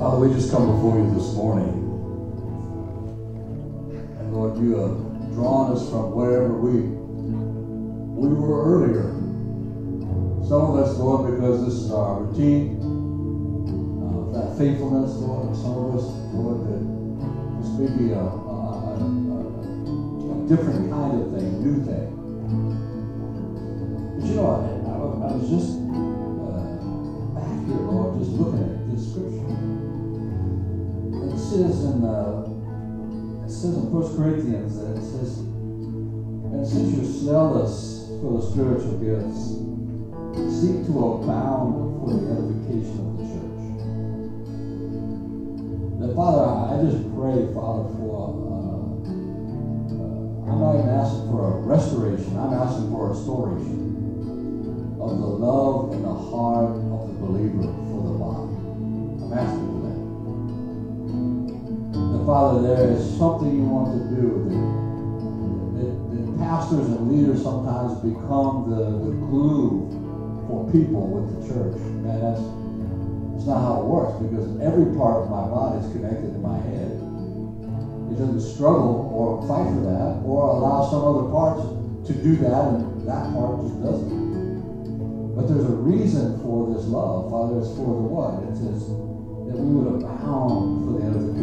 Father, we just come before you this morning. And Lord, you have drawn us from wherever we we were earlier. Some of us, Lord, because this is our routine, uh, that faithfulness, Lord, and some of us, Lord, that this may be a, a, a, different kind of thing, new thing. But you know, I, I, I was just says in uh, it says in First Corinthians that it says, and since you're zealous for the spiritual gifts, seek to abound for the edification of the church. Now, Father, I just pray, Father, for uh, uh, I'm not even asking for a restoration. I'm asking for a restoration of the love in the heart of the believer Father, there is something you want to do that pastors and leaders sometimes become the, the glue for people with the church. Man, that's, that's not how it works because every part of my body is connected to my head. It doesn't struggle or fight for that or allow some other parts to do that and that part just doesn't. But there's a reason for this love, Father. It's for the what? It says that we would abound for the of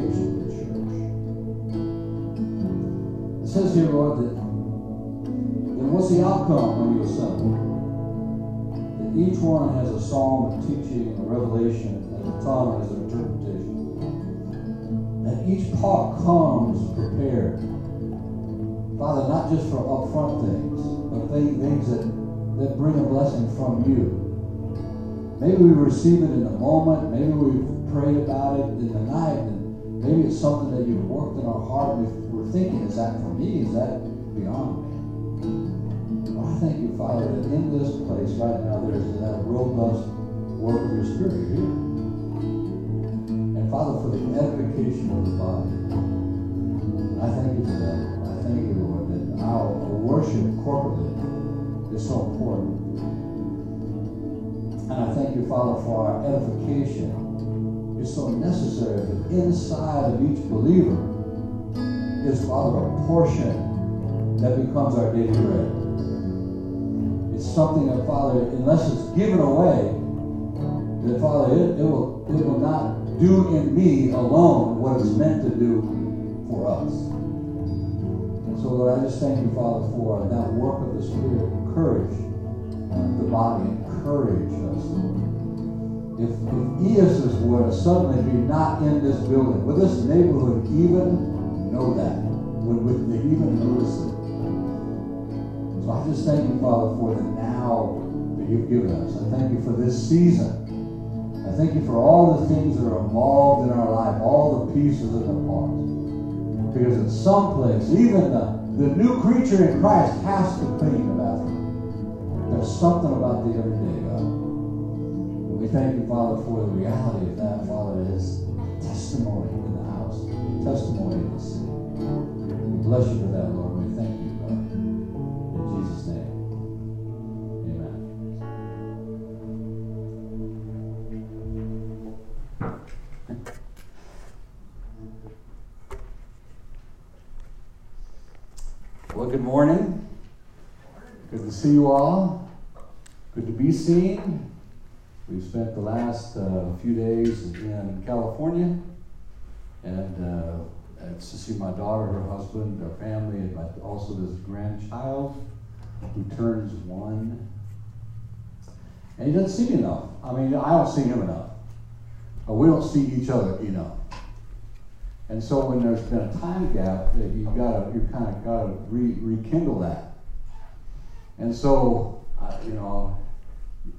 says here, Lord, that, that what's the outcome when you assemble? That each one has a psalm, a teaching, a revelation, as a tongue, as an interpretation. That each part comes prepared. Father, not just for upfront things, but things that that bring a blessing from you. Maybe we receive it in the moment. Maybe we've prayed about it in the night. And maybe it's something that you've worked in our heart. We're thinking, is that for me? Is that beyond me? Well, I thank you, Father, that in this place right now there's that robust work of your Spirit here. And Father, for the edification of the body. I thank you for that. I thank you, Lord, that our worship corporately is so important. And I thank you, Father, for our edification is so necessary that inside of each believer is, Father, a portion that becomes our daily bread. It's something that, Father, unless it's given away, that, Father, it, it, will, it will not do in me alone what it's meant to do for us. And so, Lord, I just thank you, Father, for that work of the Spirit. Encourage the body. Encourage us, Lord. If, if ESS were to suddenly be not in this building, would this neighborhood even know that? Would, would they even notice it? So I just thank you, Father, for the now that you've given us. I thank you for this season. I thank you for all the things that are involved in our life, all the pieces and the parts. Because in some place, even the, the new creature in Christ has to clean the bathroom. There's something about the everyday God. And we thank you, Father, for the reality of that, Father, is testimony testimony in the city. We bless you for that, Lord. We thank you, God. In Jesus' name. Amen. Well, good morning. Good to see you all. Good to be seen. We've spent the last uh, few days in California, and uh, it's to see my daughter, her husband, our family, and my, also this grandchild who turns one. And he doesn't see me enough. I mean, I don't see him enough. We don't see each other enough. And so when there's been a time gap, that you've got to, you kind of got to re, rekindle that. And so, uh, you know,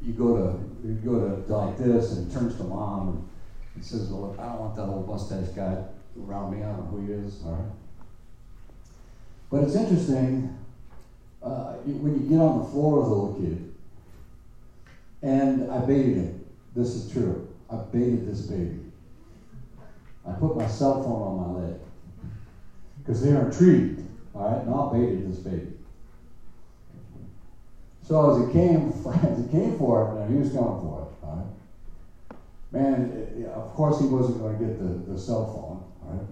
you go to you go to like this, and turns to mom and he says, "Well, I don't want that old mustache guy around me. I don't know who he is." All right. But it's interesting uh, when you get on the floor with a little kid, and I baited him. This is true. I baited this baby. I put my cell phone on my leg because they're intrigued. All right, now I baited this baby. So as it came, as it came for it, now he was going for it. Man, eh, it, of course he wasn't going to get the, the cell phone, right?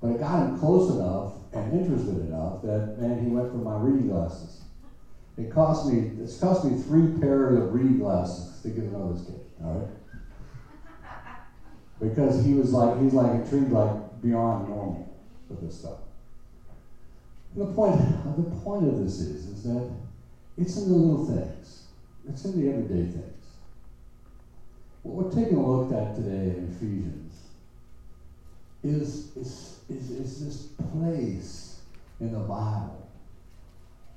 But it got him close enough and interested enough that, man, he went for my reading glasses. It cost me, it's cost me three pairs of reading glasses to get this kid, all right? Because he was like, he's like intrigued like beyond normal with this stuff. And the point, the point of this is, is that it's in the little things. It's in the everyday things. What we're taking a look at today in Ephesians is, is, is, is this place in the Bible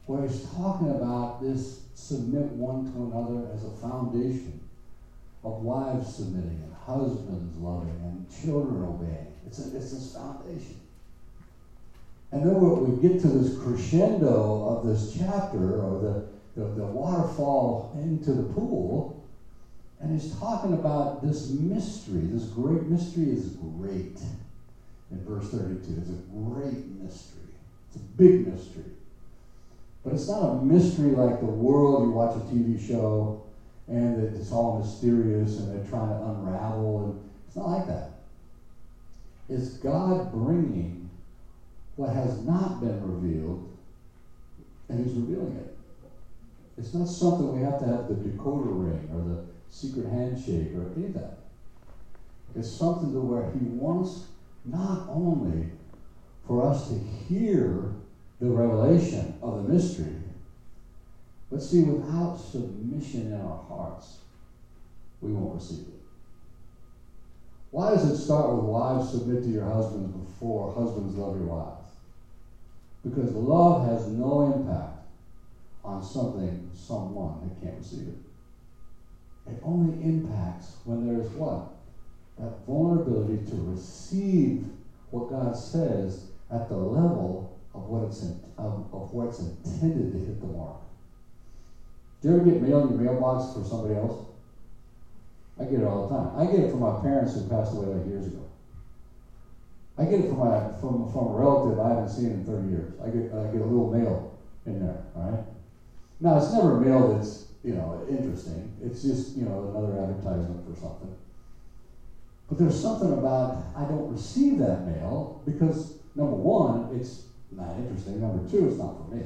where he's talking about this submit one to another as a foundation of wives submitting and husbands loving and children obeying. It's, a, it's this foundation. And then when we get to this crescendo of this chapter, or the, the, the waterfall into the pool, and he's talking about this mystery. This great mystery is great. In verse 32, it's a great mystery. It's a big mystery. But it's not a mystery like the world. You watch a TV show and it's all mysterious and they're trying to unravel. And it's not like that. It's God bringing what has not been revealed and He's revealing it. It's not something we have to have the decoder ring or the secret handshake or any of that. It's something to where He wants not only for us to hear the revelation of the mystery, but see, without submission in our hearts, we won't receive it. Why does it start with wives submit to your husbands before husbands love your wives? Because love has no impact on something, someone that can't receive it. It only impacts when there is what? That vulnerability to receive what God says at the level of what it's in, of, of what's intended to hit the mark. Do you ever get mail in your mailbox for somebody else? I get it all the time. I get it from my parents who passed away like years ago. I get it from my from, from a relative I haven't seen in 30 years. I get I get a little mail in there, all right? Now it's never mail that's, you know, interesting. It's just, you know, another advertisement for something. But there's something about I don't receive that mail because number one, it's not interesting. Number two, it's not for me.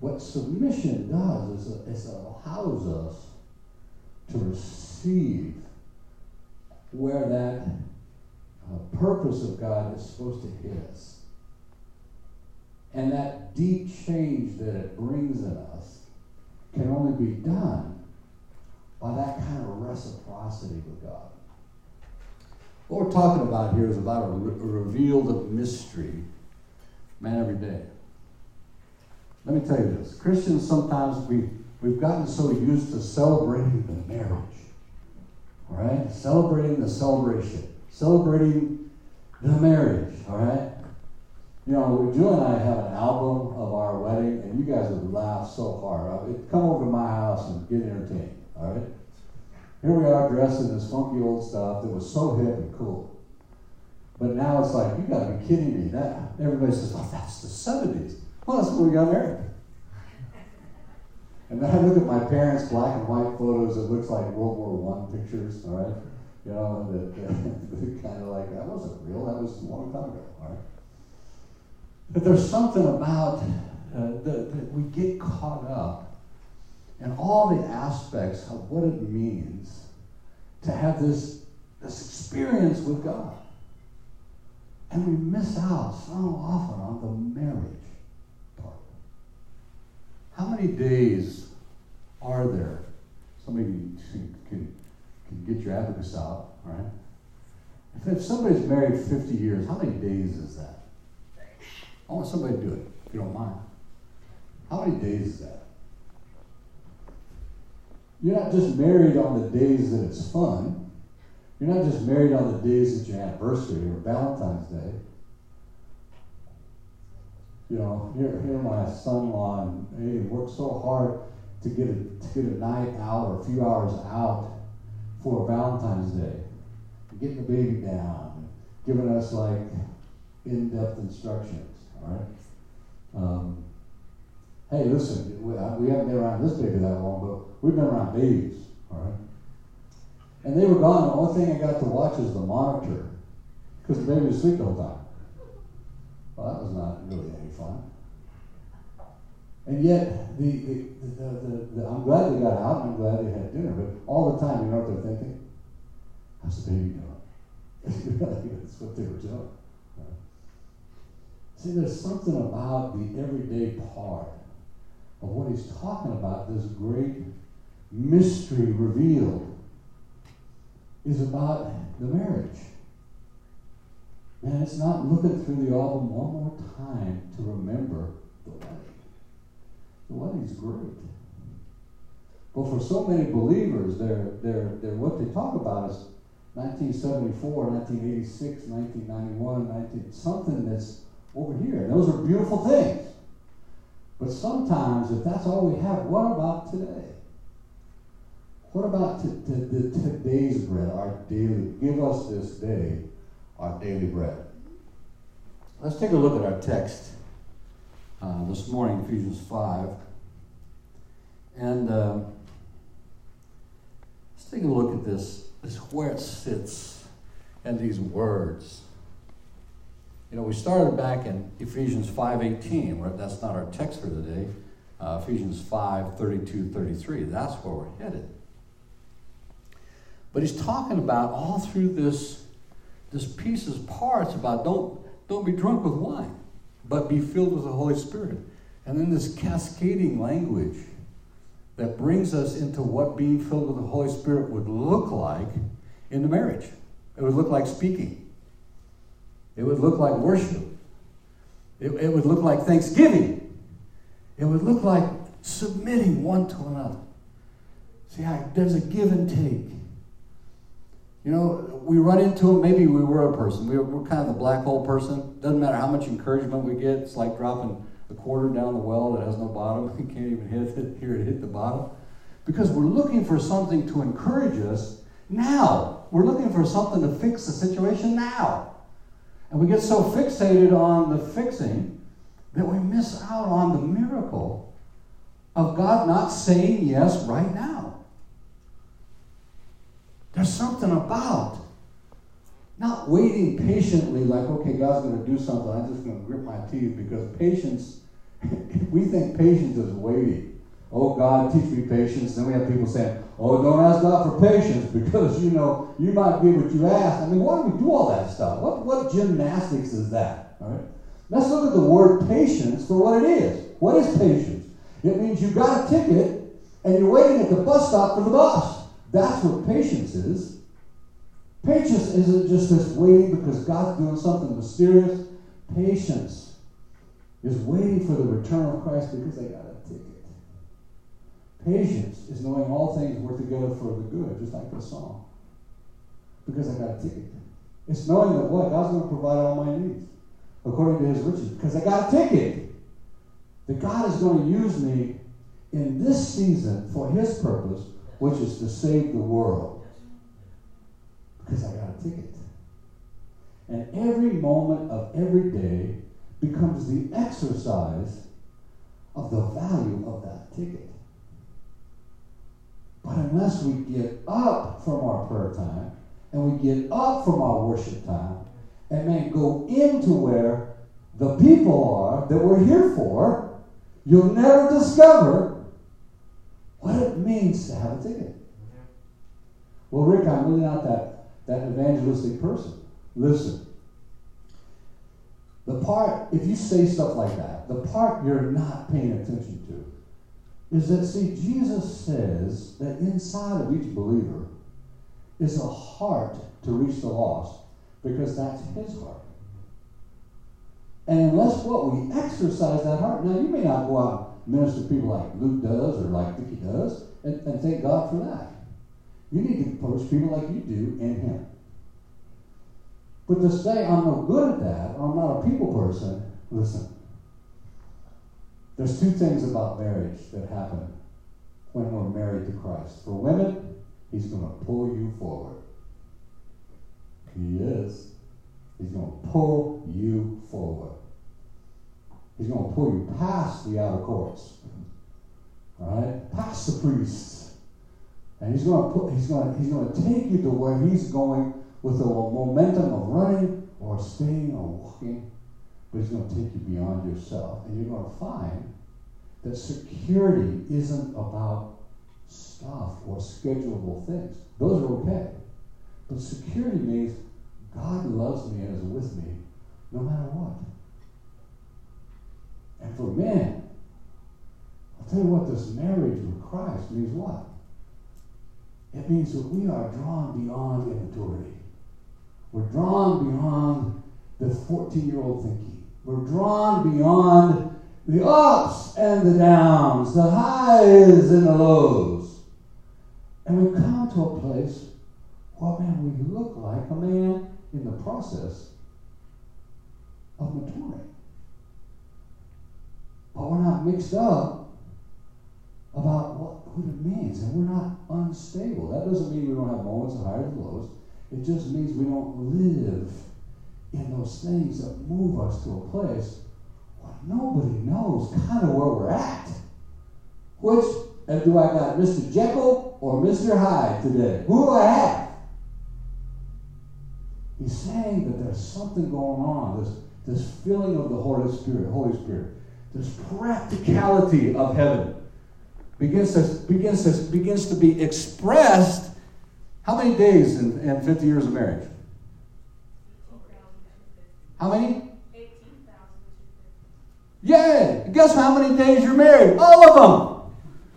What submission does is, it, allows us to receive where that uh, purpose of God is supposed to hit us. And that deep change that it brings in us can only be done by that kind of reciprocity with God. What we're talking about here is about a, re- revealed mystery, man, every day. Let me tell you this Christians sometimes we, we've gotten so used to celebrating the marriage, all right? Celebrating the celebration, celebrating the marriage, all right? You know, Jill and I have an album of our wedding, and you guys would laugh so hard. I'd come over to my house and get entertained, all right? Here we are dressed in this funky old stuff that was so hip and cool. But now it's like, you gotta be kidding me. That everybody says, oh, that's the 70s. Well, that's when we got married. And then I look at my parents' black and white photos, it looks like World War One pictures, all right? You know, that, that kind of like, that wasn't real, that was a long time ago, all right? But there's something about uh, that we get caught up in all the aspects of what it means to have this, this experience with God. And we miss out so often on the marriage part. How many days are there? Somebody can, can, can get your abacus out, right? If, if somebody's married 50 years, how many days is that? I want somebody to do it, if you don't mind. How many days is that? You're not just married on the days that it's fun. You're not just married on the days that your anniversary or Valentine's Day. You know, here, here my son-in-law, he worked so hard to get a, to get a night out or a few hours out for Valentine's Day, getting the baby down, giving us like in-depth instructions. All right. Um, hey, listen, we, we haven't been around this baby that long, but we've been around babies. All right. And they were gone. The only thing I got to watch is the monitor because the baby was asleep the whole time. Well, that was not really any fun. And yet, the, the, the, the, the I'm glad they got out and I'm glad they had dinner, but all the time, you know what they're thinking? How's the baby doing? That's what they were doing. See, there's something about the everyday part of what he's talking about, this great mystery revealed, is about the marriage. And it's not looking through the album one more time to remember the wedding. The wedding's great. But for so many believers, they're, they're, they're, what they talk about is 1974, 1986, 1991, 19, something that's over here. And those are beautiful things. But sometimes, if that's all we have, what about today? What about t- t- today's bread, our daily? Give us this day our daily bread. Let's take a look at our text uh, this morning, Ephesians 5. And uh, let's take a look at this, this where it sits and these words. You know, we started back in Ephesians 5.18, where that's not our text for today. Uh, Ephesians 5, 32, 33. That's where we're headed. But he's talking about all through this, this piece's parts about don't, don't be drunk with wine, but be filled with the Holy Spirit. And then this cascading language that brings us into what being filled with the Holy Spirit would look like in the marriage. It would look like speaking. It would look like worship. It, it would look like thanksgiving. It would look like submitting one to another. See, there's a give and take. You know, we run into it. Maybe we were a person. We we're kind of the black hole person. Doesn't matter how much encouragement we get. It's like dropping a quarter down the well that has no bottom. You can't even hit it, hear it hit the bottom. Because we're looking for something to encourage us now. We're looking for something to fix the situation now. And we get so fixated on the fixing that we miss out on the miracle of God not saying yes right now. There's something about not waiting patiently, like, okay, God's going to do something. I'm just going to grip my teeth because patience, we think patience is waiting. Oh, God, teach me patience. Then we have people saying, oh, don't ask God for patience because, you know, you might get what you ask. I mean, why do we do all that stuff? What, what gymnastics is that? All right? Let's look at the word patience for what it is. What is patience? It means you got a ticket and you're waiting at the bus stop for the bus. That's what patience is. Patience isn't just this waiting because God's doing something mysterious. Patience is waiting for the return of Christ because they got ticket. Patience is knowing all things work together for the good, just like the song. Because I got a ticket. It's knowing that what? God's going to provide all my needs according to his riches. Because I got a ticket. That God is going to use me in this season for his purpose, which is to save the world. Because I got a ticket. And every moment of every day becomes the exercise of the value of that ticket. But unless we get up from our prayer time and we get up from our worship time and then go into where the people are that we're here for, you'll never discover what it means to have a ticket. Well, Rick, I'm really not that, that evangelistic person. Listen. The part, if you say stuff like that, the part you're not paying attention to is that, see, Jesus says that inside of each believer is a heart to reach the lost because that's his heart. And unless what we exercise that heart, now you may not go out and minister to people like Luke does or like Vicky does, and, and thank God for that. You need to approach people like you do in Him. But to say I'm no good at that, I'm not a people person, listen, there's two things about marriage that happen when we're married to Christ. For women, He's going to pull you forward. He is. He's going to pull you forward. He's going to pull you past the outer courts. All right? Past the priests. And he's going to put, he's going to, he's going to take you to where he's going with the momentum of running or staying or walking. But he's going to take you beyond yourself. And you're going to find that security isn't about stuff or schedulable things. Those are okay. But security means God loves me and is with me no matter what. And for men, I'll tell you what, this marriage with Christ means what? It means that we are drawn beyond immaturity. We're drawn beyond the 14 year old thinking. We're drawn beyond the ups and the downs, the highs and the lows. And we come to a place where, man, we look like a man in the process of maturing. But we're not mixed up about what, what it means, and we're not unstable. That doesn't mean we don't have moments of highs and lows. It just means we don't live in those things that move us to a place where nobody knows kind of where we're at. Which, and do I got Mr. Jekyll or Mr. Hyde today? Who do I have? He's saying that there's something going on, this, this feeling of the Holy Spirit, Holy Spirit, this practicality of heaven begins to, begins to, begins to be expressed. How many days in, in 50 years of marriage? How many? 18,000. Yeah. Guess how many days you're married? All of them.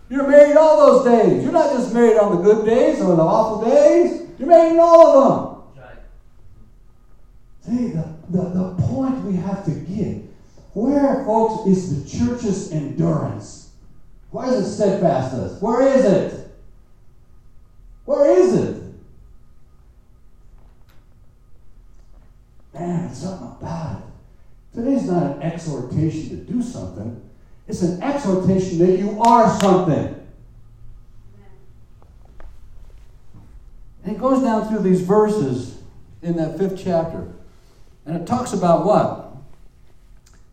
You're married all those days. You're not just married on the good days or the awful days. You're married all of them. See, the, the, the point we have to get where, folks, is the church's endurance? Where is it steadfastness? Where is it? Where is it? Man, something about it. Today's not an exhortation to do something. It's an exhortation that you are something. And it goes down through these verses in that fifth chapter. And it talks about what?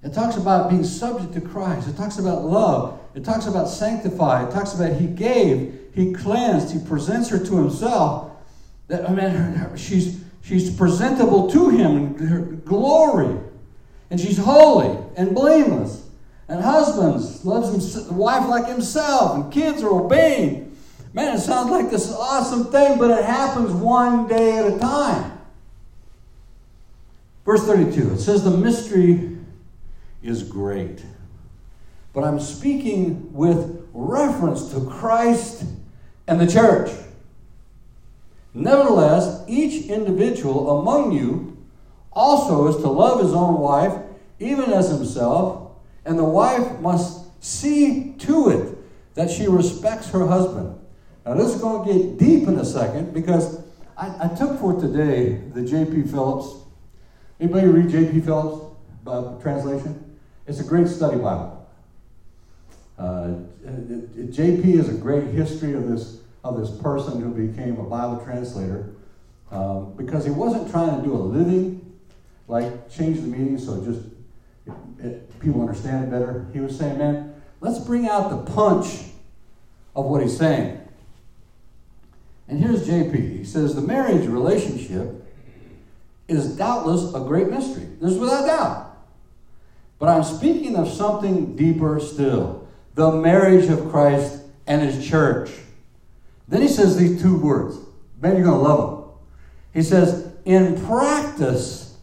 It talks about being subject to Christ. It talks about love. It talks about sanctify. It talks about He gave, He cleansed, He presents her to Himself. That oh I mean, she's she's presentable to Him in her glory, and she's holy and blameless. And husbands loves his wife like himself, and kids are obeying. Man, it sounds like this awesome thing, but it happens one day at a time. Verse 32, it says, The mystery is great. But I'm speaking with reference to Christ and the church. Nevertheless, each individual among you also is to love his own wife, even as himself, and the wife must see to it that she respects her husband. Now, this is going to get deep in a second because I, I took for today the J.P. Phillips. Anybody read J.P. Phillips uh, translation? It's a great study Bible. Uh, JP is a great history of this of this person who became a Bible translator um, because he wasn't trying to do a living, like change the meaning so just it, it, people understand it better. He was saying, man, let's bring out the punch of what he's saying. And here's JP. He says the marriage relationship is doubtless a great mystery. There's without doubt. But I'm speaking of something deeper still the marriage of Christ and his church. Then he says these two words. Man, you're going to love them. He says, In practice,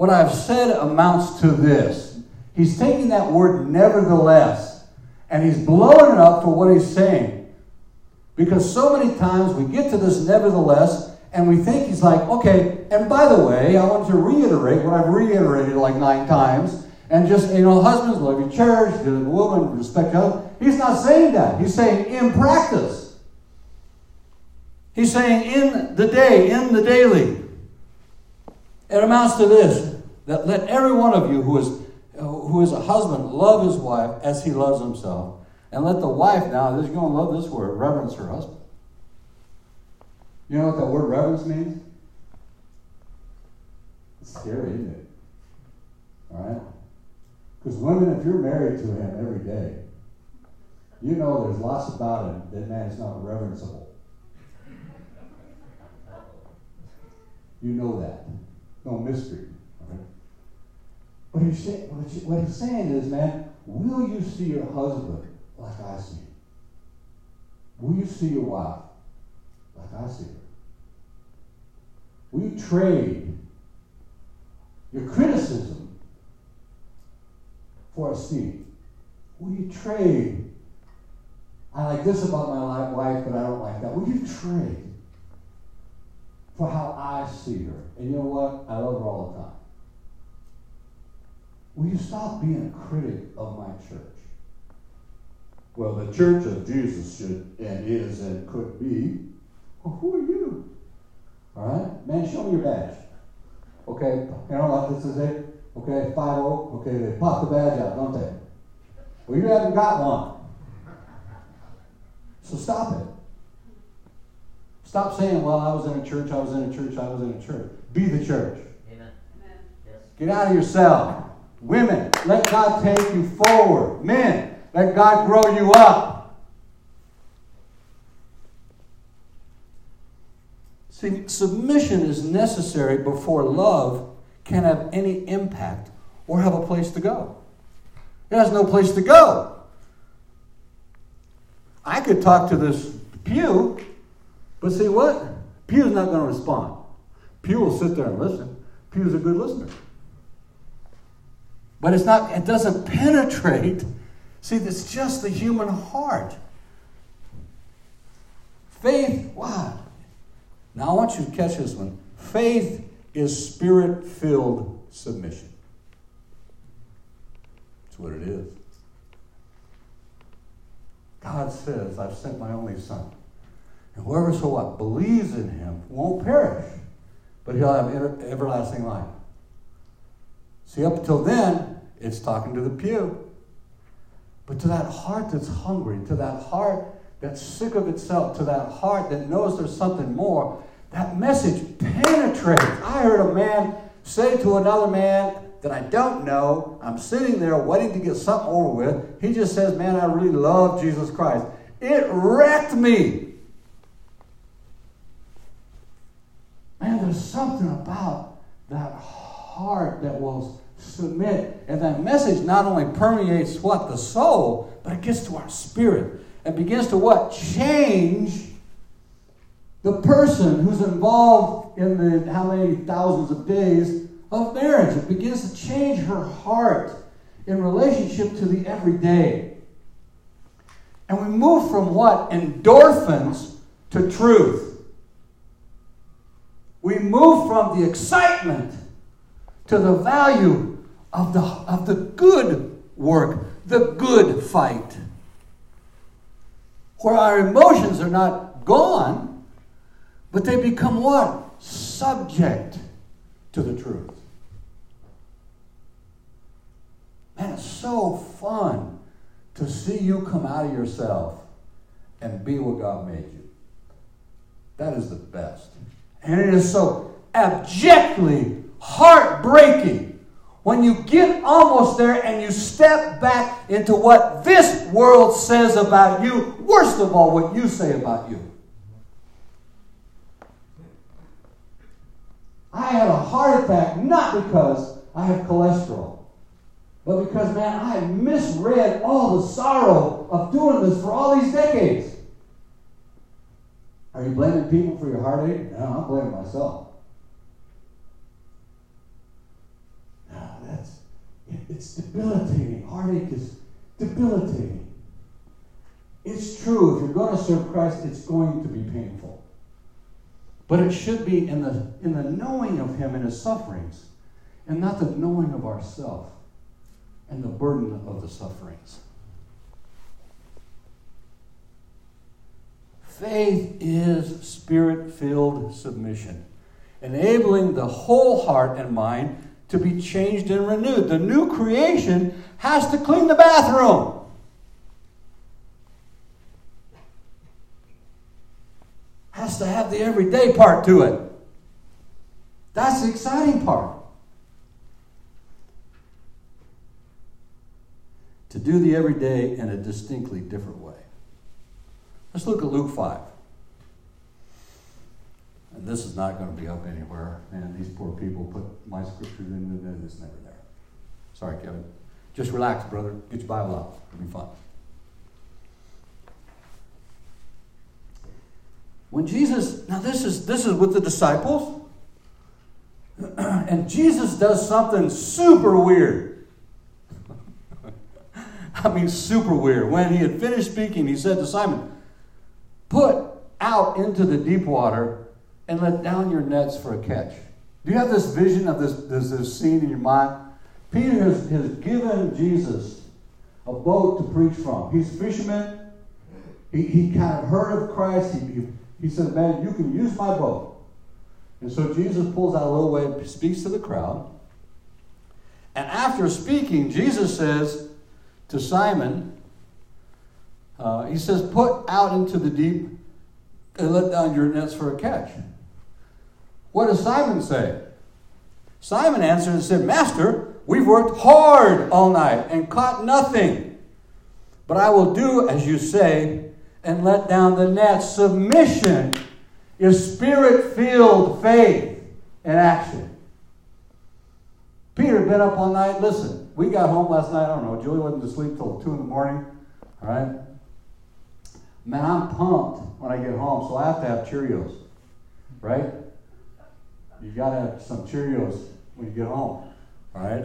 what I've said amounts to this. He's taking that word nevertheless and he's blowing it up for what he's saying. Because so many times we get to this nevertheless and we think he's like, okay, and by the way, I want to reiterate what I've reiterated like nine times and just, you know, husbands love your church, the woman respect your He's not saying that. He's saying in practice. He's saying in the day, in the daily. It amounts to this that let every one of you who is, who is a husband love his wife as he loves himself. And let the wife now, you're going to love this word, reverence her husband. You know what that word reverence means? It's scary, isn't it? All right? Because women, if you're married to him every day, you know there's lots about him that man is not reverenceable. You know that. No mystery. But he's saying, what he's saying is, man, will you see your husband like I see him? Will you see your wife like I see her? Will you trade your criticism for esteem? Will you trade? I like this about my wife, but I don't like that. Will you trade for how I see her? And you know what? I love her all the time. Will you stop being a critic of my church? Well, the church of Jesus should and is and could be. Well, who are you? All right? Man, show me your badge. Okay, you know what this is it? Okay, 5 Okay, they pop the badge out, don't they? Well, you haven't got one. So stop it. Stop saying, well, I was in a church, I was in a church, I was in a church. Be the church. Amen. Yes. Get out of yourself. Women, let God take you forward. Men, let God grow you up. See, submission is necessary before love can have any impact or have a place to go. It has no place to go. I could talk to this pew, but see what? Pew's not going to respond. Pew will sit there and listen. Pew's a good listener. But it's not, it doesn't penetrate. See, it's just the human heart. Faith, what? Now I want you to catch this one. Faith is spirit filled submission. That's what it is. God says, I've sent my only Son. And whoever so what believes in him won't perish, but he'll have everlasting life. See, up until then, it's talking to the pew. But to that heart that's hungry, to that heart that's sick of itself, to that heart that knows there's something more, that message penetrates. I heard a man say to another man that I don't know, I'm sitting there waiting to get something over with. He just says, Man, I really love Jesus Christ. It wrecked me. Man, there's something about that heart that will submit. And that message not only permeates what? The soul, but it gets to our spirit and begins to what? Change the person who's involved in the how many thousands of days of marriage. It begins to change her heart in relationship to the everyday. And we move from what? Endorphins to truth. We move from the excitement to the value of the, of the good work, the good fight. Where our emotions are not gone, but they become what? Subject to the truth. Man, it's so fun to see you come out of yourself and be what God made you. That is the best. And it is so abjectly heartbreaking when you get almost there and you step back into what this world says about you, worst of all, what you say about you. I had a heart attack not because I have cholesterol, but because, man, I misread all the sorrow of doing this for all these decades. Are you blaming people for your heartache? No, I'm blaming myself. No, that's it's debilitating. Heartache is debilitating. It's true. If you're going to serve Christ, it's going to be painful. But it should be in the, in the knowing of Him and His sufferings, and not the knowing of ourself and the burden of the sufferings. Faith is spirit filled submission, enabling the whole heart and mind to be changed and renewed. The new creation has to clean the bathroom. has to have the everyday part to it. That's the exciting part. To do the everyday in a distinctly different way. Let's look at Luke 5. And this is not going to be up anywhere. And these poor people put my scriptures in, and it's never there. Sorry, Kevin. Just relax, brother. Get your Bible out. It'll be fun. When Jesus, now this is this is with the disciples, and Jesus does something super weird. I mean, super weird. When he had finished speaking, he said to Simon, Put out into the deep water and let down your nets for a catch. Do you have this vision of this, this, this scene in your mind? Peter has, has given Jesus a boat to preach from. He's a fisherman. He, he kind of heard of Christ. He, he said, Man, you can use my boat. And so Jesus pulls out a little way and speaks to the crowd. And after speaking, Jesus says to Simon, uh, He says, Put out into the deep and let down your nets for a catch. What does Simon say? Simon answered and said, Master, we've worked hard all night and caught nothing. But I will do as you say and let down the net. Submission is spirit filled faith and action. Peter had been up all night. Listen, we got home last night. I don't know. Julie wasn't asleep till 2 in the morning. All right? Man, I'm pumped when I get home, so I have to have Cheerios. Right? You got to have some Cheerios when you get home. All right?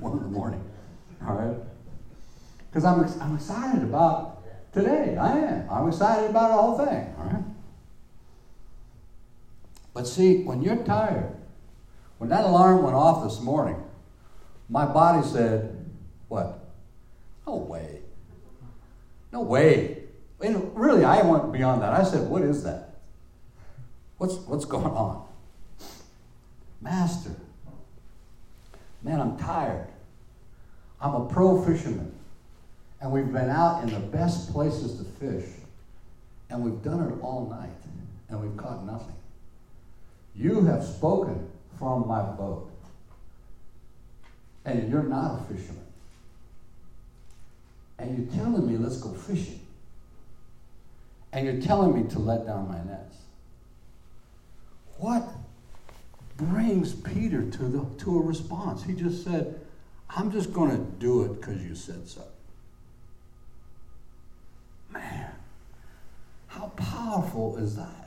One in the morning. All right? Because I'm, I'm excited about today. I am. I'm excited about the whole thing. All right? But see, when you're tired, when that alarm went off this morning, my body said, What? No way. No way. And really, I went beyond that. I said, What is that? What's, what's going on? Master, man, I'm tired. I'm a pro fisherman. And we've been out in the best places to fish. And we've done it all night. And we've caught nothing. You have spoken from my boat. And you're not a fisherman. And you're telling me, let's go fishing. And you're telling me to let down my nets. What brings Peter to, the, to a response? He just said, I'm just going to do it because you said so. Man, how powerful is that?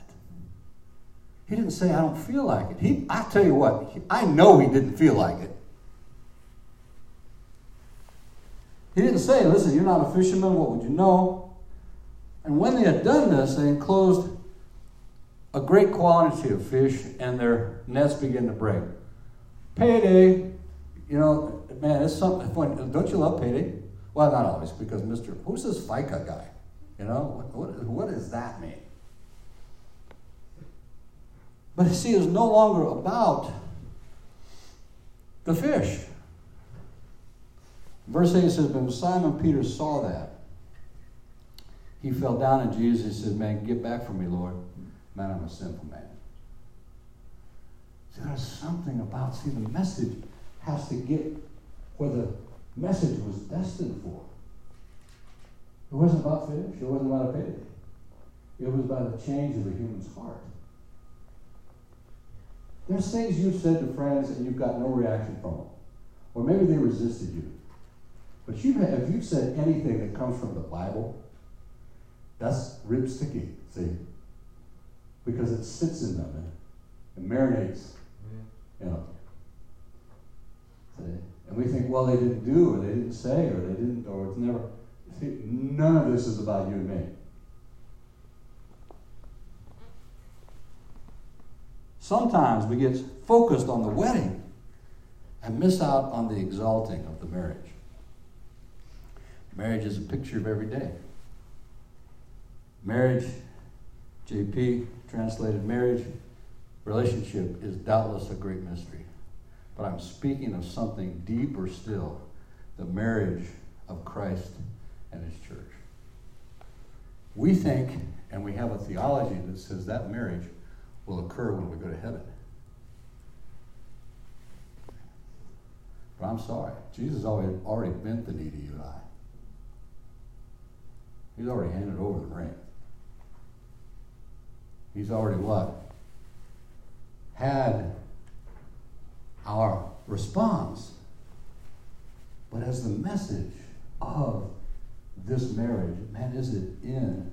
He didn't say, I don't feel like it. He, I tell you what, I know he didn't feel like it. He didn't say, listen, you're not a fisherman, what would you know? And when they had done this, they enclosed a great quantity of fish, and their nets began to break. Payday, you know, man, it's something. When, don't you love payday? Well, not always, because Mr. Who's this FICA guy? You know, what, what, what does that mean? But see, it's no longer about the fish. Verse 8 says, When Simon Peter saw that, he fell down on Jesus and said, Man, get back from me, Lord. Man, I'm a sinful man. See, there's something about, see, the message has to get where the message was destined for. It wasn't about fish, it wasn't about a payday. It was about the change of the human's heart. There's things you've said to friends and you've got no reaction from them. Or maybe they resisted you. But you have, if you've said anything that comes from the Bible, that's rib sticky, see? Because it sits in them and, marinates, you know. See? And we think, well, they didn't do, or they didn't say, or they didn't, or it's never. See, none of this is about you and me. Sometimes we get focused on the wedding and miss out on the exalting of the marriage. Marriage is a picture of every day. Marriage, JP translated marriage, relationship is doubtless a great mystery. But I'm speaking of something deeper still the marriage of Christ and his church. We think, and we have a theology that says that marriage will occur when we go to heaven. But I'm sorry, Jesus already, already bent the knee to you and I. He's already handed over the ring. He's already what? Had our response. But as the message of this marriage, man, is it in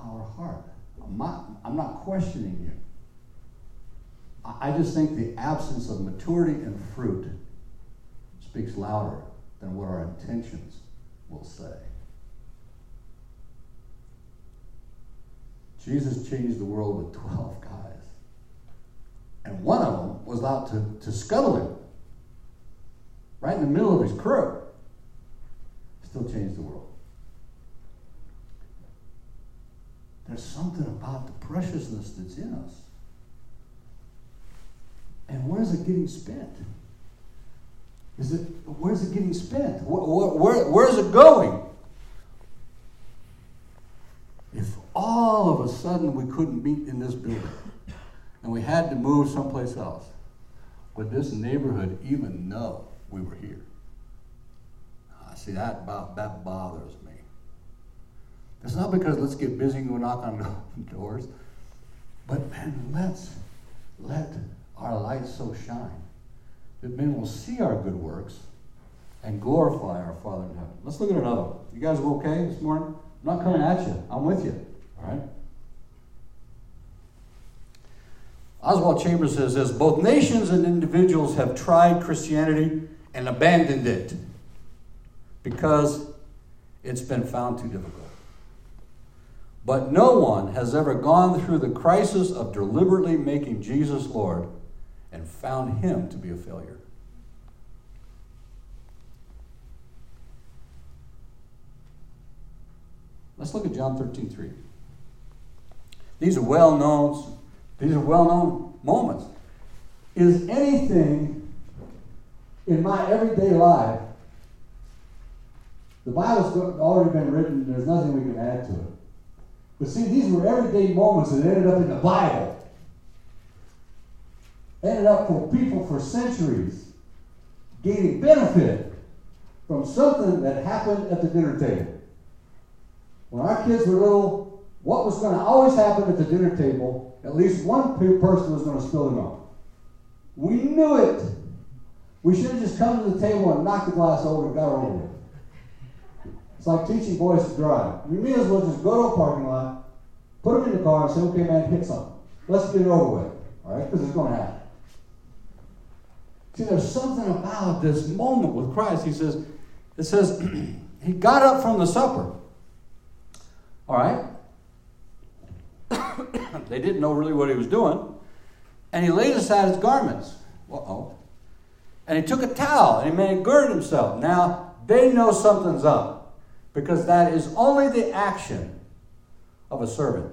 our heart? I'm not, I'm not questioning you. I just think the absence of maturity and fruit speaks louder than what our intentions will say. Jesus changed the world with 12 guys. And one of them was out to, to scuttle him right in the middle of his crew. Still changed the world. There's something about the preciousness that's in us. And where's it getting spent? Is it where's it getting spent? Where, where, where's it going? If all of a sudden we couldn't meet in this building and we had to move someplace else, would this neighborhood even know we were here? I see that that bothers me. It's not because let's get busy and go knock on doors, but man, let's let our light so shine that men will see our good works and glorify our Father in heaven. Let's look at another one. You guys okay this morning? I'm not coming at you. I'm with you. Oswald Chambers says this both nations and individuals have tried Christianity and abandoned it because it's been found too difficult. But no one has ever gone through the crisis of deliberately making Jesus Lord and found him to be a failure. Let's look at John 13, 3. These are well known, these are well known moments. Is anything in my everyday life, the Bible's already been written, there's nothing we can add to it. But see, these were everyday moments that ended up in the Bible ended up for people for centuries gaining benefit from something that happened at the dinner table. When our kids were little, what was going to always happen at the dinner table, at least one person was going to spill the milk. We knew it. We should have just come to the table and knocked the glass over and got over it. It's like teaching boys to drive. We may as well just go to a parking lot, put them in the car, and say, okay, man, hit something. Let's get it over with. All right? Because it's going to happen. See, there's something about this moment with Christ. He says, it says, he got up from the supper. All right? they didn't know really what he was doing. And he laid aside his garments. Uh oh. And he took a towel and he made gird himself. Now, they know something's up because that is only the action of a servant.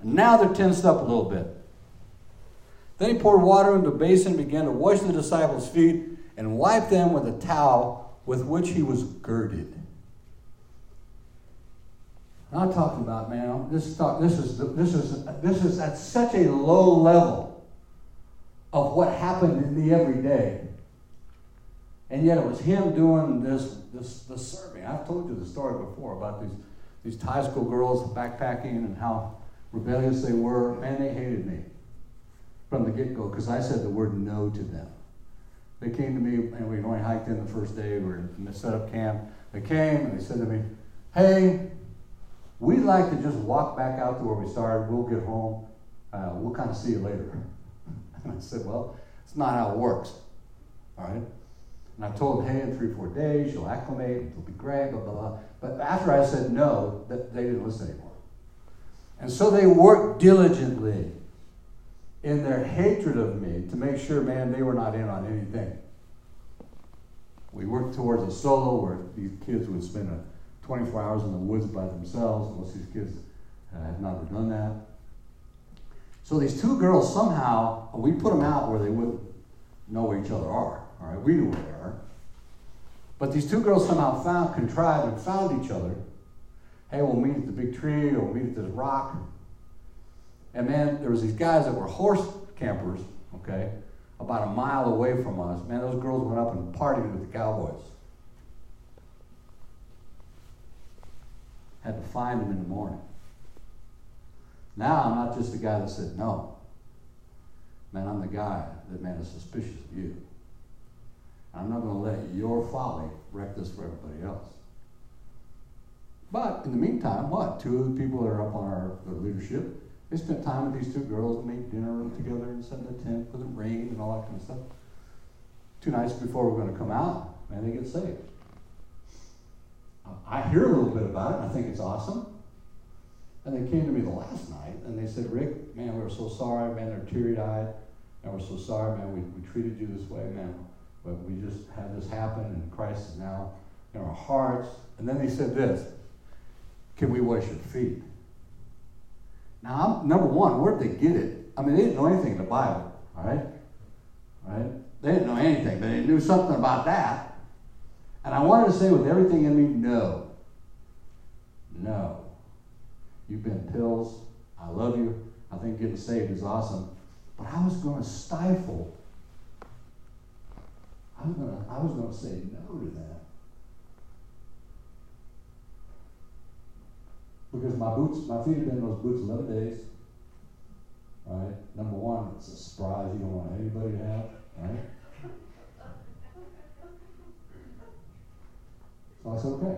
And now they're tensed up a little bit. Then he poured water into a basin and began to wash the disciples' feet and wipe them with a towel with which he was girded. I'm talking about, man, this, talk, this, is, this, is, this is at such a low level of what happened in the everyday. And yet it was him doing this, this, this serving. I've told you the story before about these, these high school girls backpacking and how rebellious they were. Man, they hated me from the get go because I said the word no to them. They came to me and we only hiked in the first day. We were in the setup camp. They came and they said to me, Hey, we'd like to just walk back out to where we started. We'll get home. Uh, we'll kind of see you later. And I said, Well, it's not how it works. All right? And I told them, Hey, in three, or four days, you'll acclimate. It'll be great, blah, blah, blah. But after I said no, that they didn't listen anymore. And so they worked diligently in their hatred of me to make sure, man, they were not in on anything. We worked towards a solo where these kids would spend a 24 hours in the woods by themselves. Most of these kids uh, have never done that. So these two girls somehow, we put them out where they wouldn't know where each other are. All right, we knew where they are. But these two girls somehow found, contrived, and found each other. Hey, we'll meet at the big tree, or we'll meet at this rock. And man, there was these guys that were horse campers, okay, about a mile away from us. Man, those girls went up and partied with the cowboys. Had to find him in the morning. Now I'm not just the guy that said no. Man, I'm the guy that man is suspicious of you. I'm not going to let your folly wreck this for everybody else. But in the meantime, what? Two of the people that are up on our leadership, they spent time with these two girls and made dinner together and set in a tent with the rain and all that kind of stuff. Two nights before we're going to come out, man, they get saved. I hear a little bit about it, and I think it's awesome. And they came to me the last night, and they said, Rick, man, we are so sorry, man, they're teary-eyed, and we're so sorry, man, we, we treated you this way, man, but we just had this happen, and Christ is now in our hearts. And then they said this, can we wash your feet? Now, I'm, number one, where'd they get it? I mean, they didn't know anything in the Bible, all right? Right? They didn't know anything, but they knew something about that. And I wanted to say with everything in me, no. No. You've been pills. I love you. I think getting saved is awesome. But I was going to stifle. I was going to, I was going to say no to that. Because my boots, my feet have been in those boots 11 days. Right? Number one, it's a surprise you don't want anybody to have. Right? I said, okay.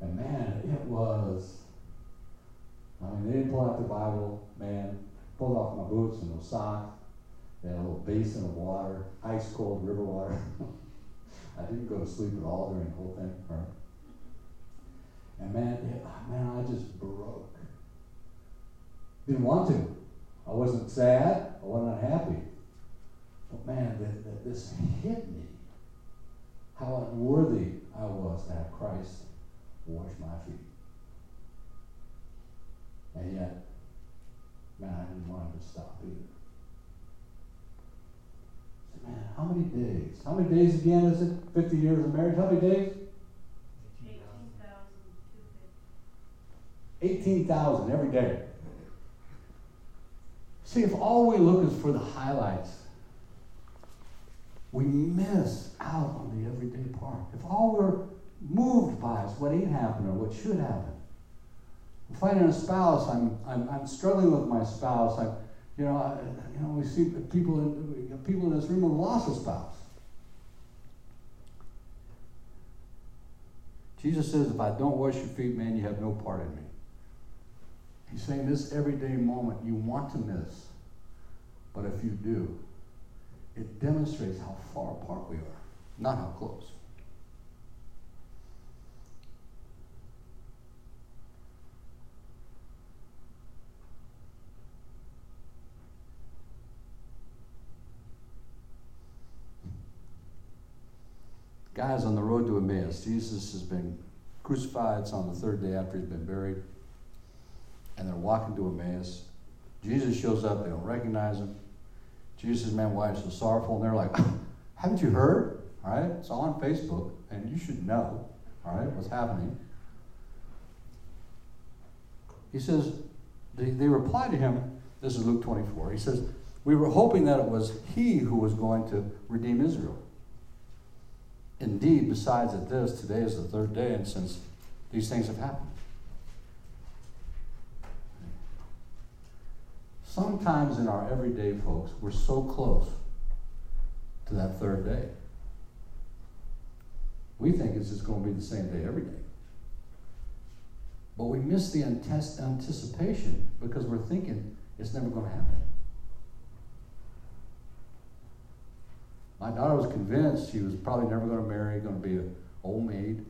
And man, it was, I mean, they didn't pull out the Bible, man, pulled off my boots and those socks. They had a little basin of water, ice cold river water. I didn't go to sleep at all during the whole thing. Right? And man, it, ah, man, I just broke. Didn't want to. I wasn't sad. I wasn't unhappy. But man, that, that this hit me. How unworthy I was to have Christ wash my feet. And yet, man, I didn't want him to stop either. So, man, how many days? How many days again is it? 50 years of marriage? How many days? 18,000 every day. See, if all we look is for the highlights, we miss out on the everyday part. If all we're moved by is what ain't happening or what should happen. I'm finding a spouse, I'm, I'm, I'm struggling with my spouse. I'm, you know, I, you know, we see people in, people in this room who lost a spouse. Jesus says, if I don't wash your feet, man, you have no part in me. He's saying this everyday moment you want to miss, but if you do, it demonstrates how far apart we are, not how close. Guys, on the road to Emmaus, Jesus has been crucified. It's on the third day after he's been buried and they're walking to Emmaus. Jesus shows up, they don't recognize him. Jesus are you so sorrowful? And they're like, Haven't you heard? All right, it's all on Facebook, and you should know, all right, what's happening. He says, they, they reply to him, this is Luke 24. He says, We were hoping that it was he who was going to redeem Israel. Indeed, besides this, today is the third day, and since these things have happened. Sometimes in our everyday folks, we're so close to that third day. We think it's just going to be the same day every day. But we miss the anticipation because we're thinking it's never going to happen. My daughter was convinced she was probably never going to marry, going to be an old maid.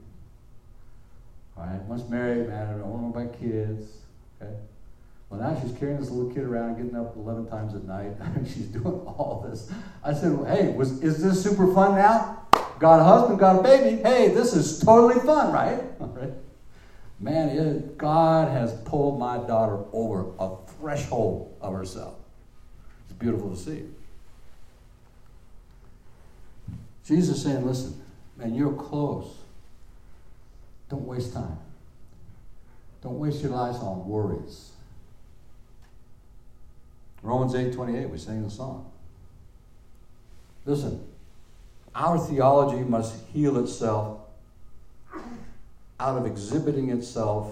All right, once married, man, I don't know about kids. Okay, well, now she's carrying this little kid around, getting up 11 times at night. she's doing all this. I said, well, hey, was, is this super fun now? Got a husband, got a baby. Hey, this is totally fun, right? right. Man, it, God has pulled my daughter over a threshold of herself. It's beautiful to see. Jesus saying, listen, man, you're close. Don't waste time. Don't waste your lives on worries. Romans 8 28, we sang the song. Listen, our theology must heal itself out of exhibiting itself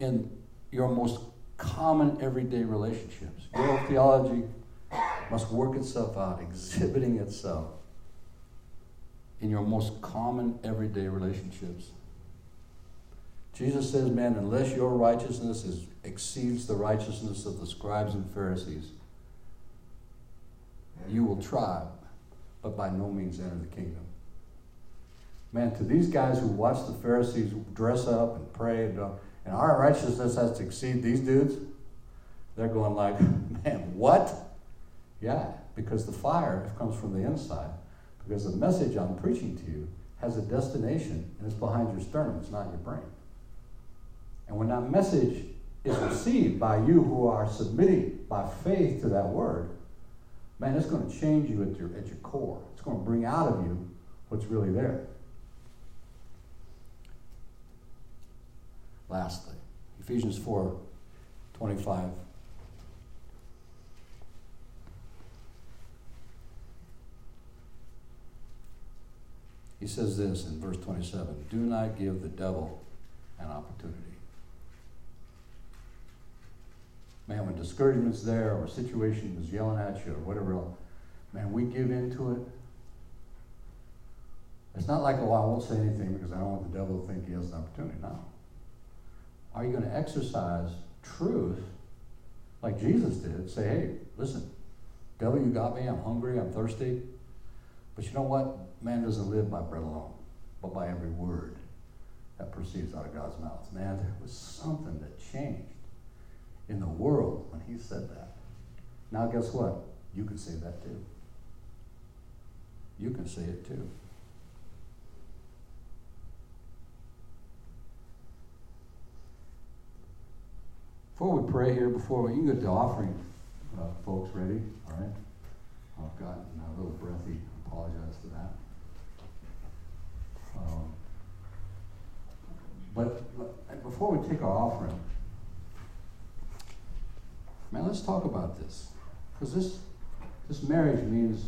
in your most common everyday relationships. Your theology must work itself out, exhibiting itself in your most common everyday relationships. Jesus says, man, unless your righteousness is, exceeds the righteousness of the scribes and Pharisees, you will try, but by no means enter the kingdom. Man, to these guys who watch the Pharisees dress up and pray, and, and our righteousness has to exceed these dudes, they're going like, man, what? Yeah, because the fire comes from the inside. Because the message I'm preaching to you has a destination and it's behind your sternum, it's not your brain. And when that message is received by you who are submitting by faith to that word, man, it's going to change you at your, at your core. It's going to bring out of you what's really there. Lastly, Ephesians 4 25 He says this in verse 27 Do not give the devil an opportunity. Man, when discouragement's there or situation is yelling at you or whatever else, man, we give in to it. It's not like, oh, I won't say anything because I don't want the devil to think he has an opportunity. No. Are you going to exercise truth like Jesus did? Say, hey, listen, devil, you got me. I'm hungry. I'm thirsty. But you know what? Man doesn't live by bread alone, but by every word that proceeds out of God's mouth. Man, there was something that changed in the world when he said that. Now, guess what? You can say that too. You can say it too. Before we pray here, before we, you can get the offering, uh, folks, ready, all right? I've gotten a little breathy. Apologize for that. Um, but, but before we take our offering, man, let's talk about this. Because this, this marriage means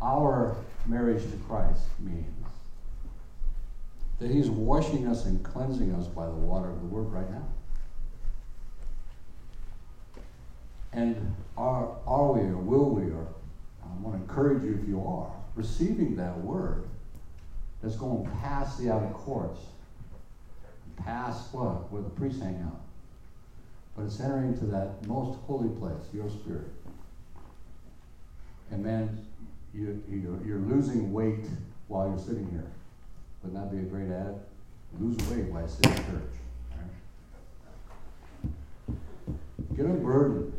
our marriage to Christ means that He's washing us and cleansing us by the water of the Word right now. And are, are we or will we or I want to encourage you if you are receiving that word that's going past the outer courts, past what? Where the priests hang out. But it's entering into that most holy place, your spirit. And man, you, you, you're losing weight while you're sitting here. Wouldn't that be a great ad? Lose weight while you sit in church. Right? Get a burden.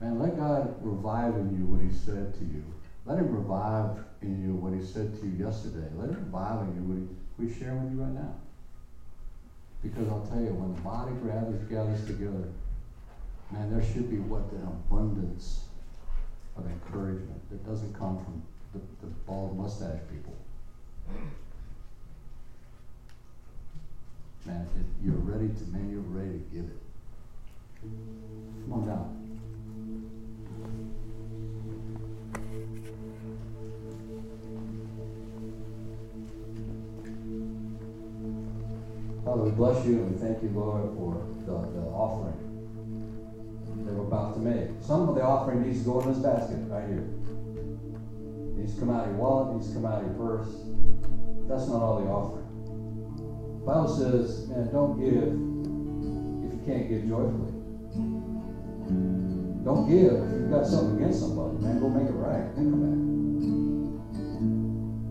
Man, let God revive in you what He said to you. Let Him revive in you what He said to you yesterday. Let Him revive in you what He, we share with you right now. Because I'll tell you, when the body gathers, gathers together, man, there should be what an abundance of encouragement that doesn't come from the, the bald mustache people. Man, you're ready to, man, you're ready to give it. Come on down. Father, we bless you and we thank you, Lord, for the, the offering that we're about to make. Some of the offering needs to go in this basket right here. It needs to come out of your wallet, needs to come out of your purse. That's not all the offering. The Bible says, man, don't give if you can't give joyfully. Don't give if you've got something against somebody. Man, go make it right. Then come back.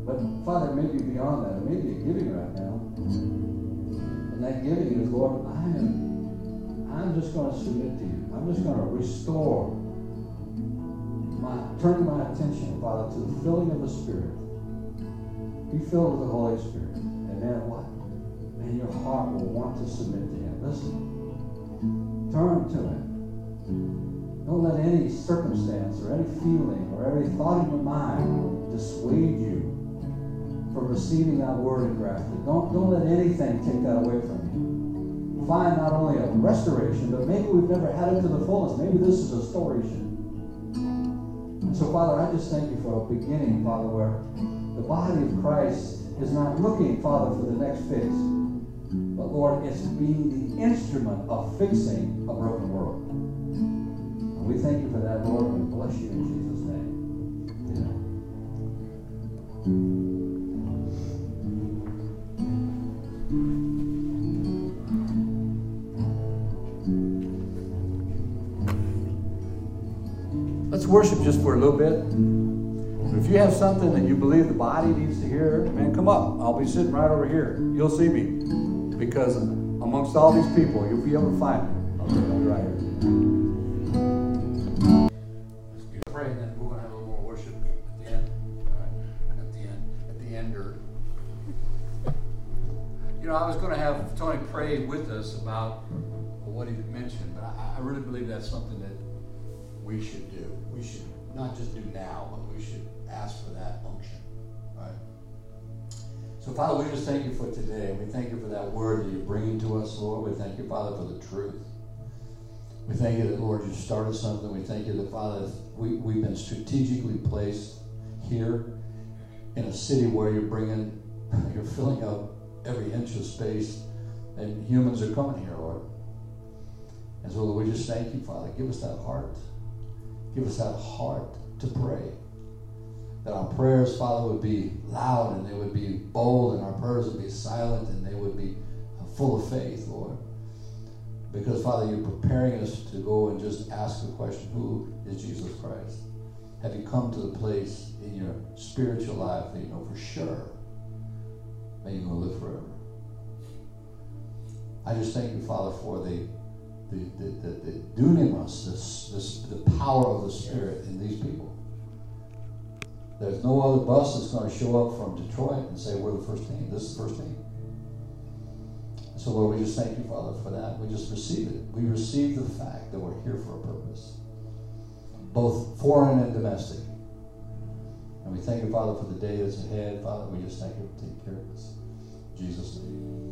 But Father, maybe beyond that, it maybe giving right now and that giving is, Lord, I am, I'm just going to submit to you. I'm just going to restore my, turn my attention, Father, to the filling of the Spirit. Be filled with the Holy Spirit. And then what? Man, your heart will want to submit to Him. Listen. Turn to Him. Don't let any circumstance or any feeling or any thought in your mind dissuade you from receiving that word engrafted. Don't, don't let anything take that away from you. Find not only a restoration, but maybe we've never had it to the fullest. Maybe this is a restoration. And so, Father, I just thank you for a beginning, Father, where the body of Christ is not looking, Father, for the next fix, but Lord, it's being the instrument of fixing a broken world. And we thank you for that, Lord. We bless you in Jesus' worship just for a little bit. If you have something that you believe the body needs to hear, man, come up. I'll be sitting right over here. You'll see me. Because amongst all these people, you'll be able to find me. I'll be right here. Let's then we're going to have a little more worship at the end. Right. At the end. At the ender. You know, I was going to have Tony pray with us about what he mentioned, but I, I really believe that's something that we should do. We should not just do now, but we should ask for that unction. Right? So, Father, we just thank you for today. We thank you for that word that you're bringing to us, Lord. We thank you, Father, for the truth. We thank you that, Lord, you started something. We thank you that, Father, we, we've been strategically placed here in a city where you're bringing, you're filling up every inch of space, and humans are coming here, Lord. And so, Lord, we just thank you, Father. Give us that heart. Give us that heart to pray. That our prayers, Father, would be loud and they would be bold, and our prayers would be silent and they would be uh, full of faith, Lord. Because, Father, you're preparing us to go and just ask the question who is Jesus Christ? Have you come to the place in your spiritual life that you know for sure that you're going to live forever? I just thank you, Father, for the the, the, the, the dunamis, this, the power of the Spirit in these people. There's no other bus that's going to show up from Detroit and say, we're the first team. This is the first team. So, Lord, we just thank you, Father, for that. We just receive it. We receive the fact that we're here for a purpose, both foreign and domestic. And we thank you, Father, for the day that's ahead. Father, we just thank you for taking care of us. Jesus' name.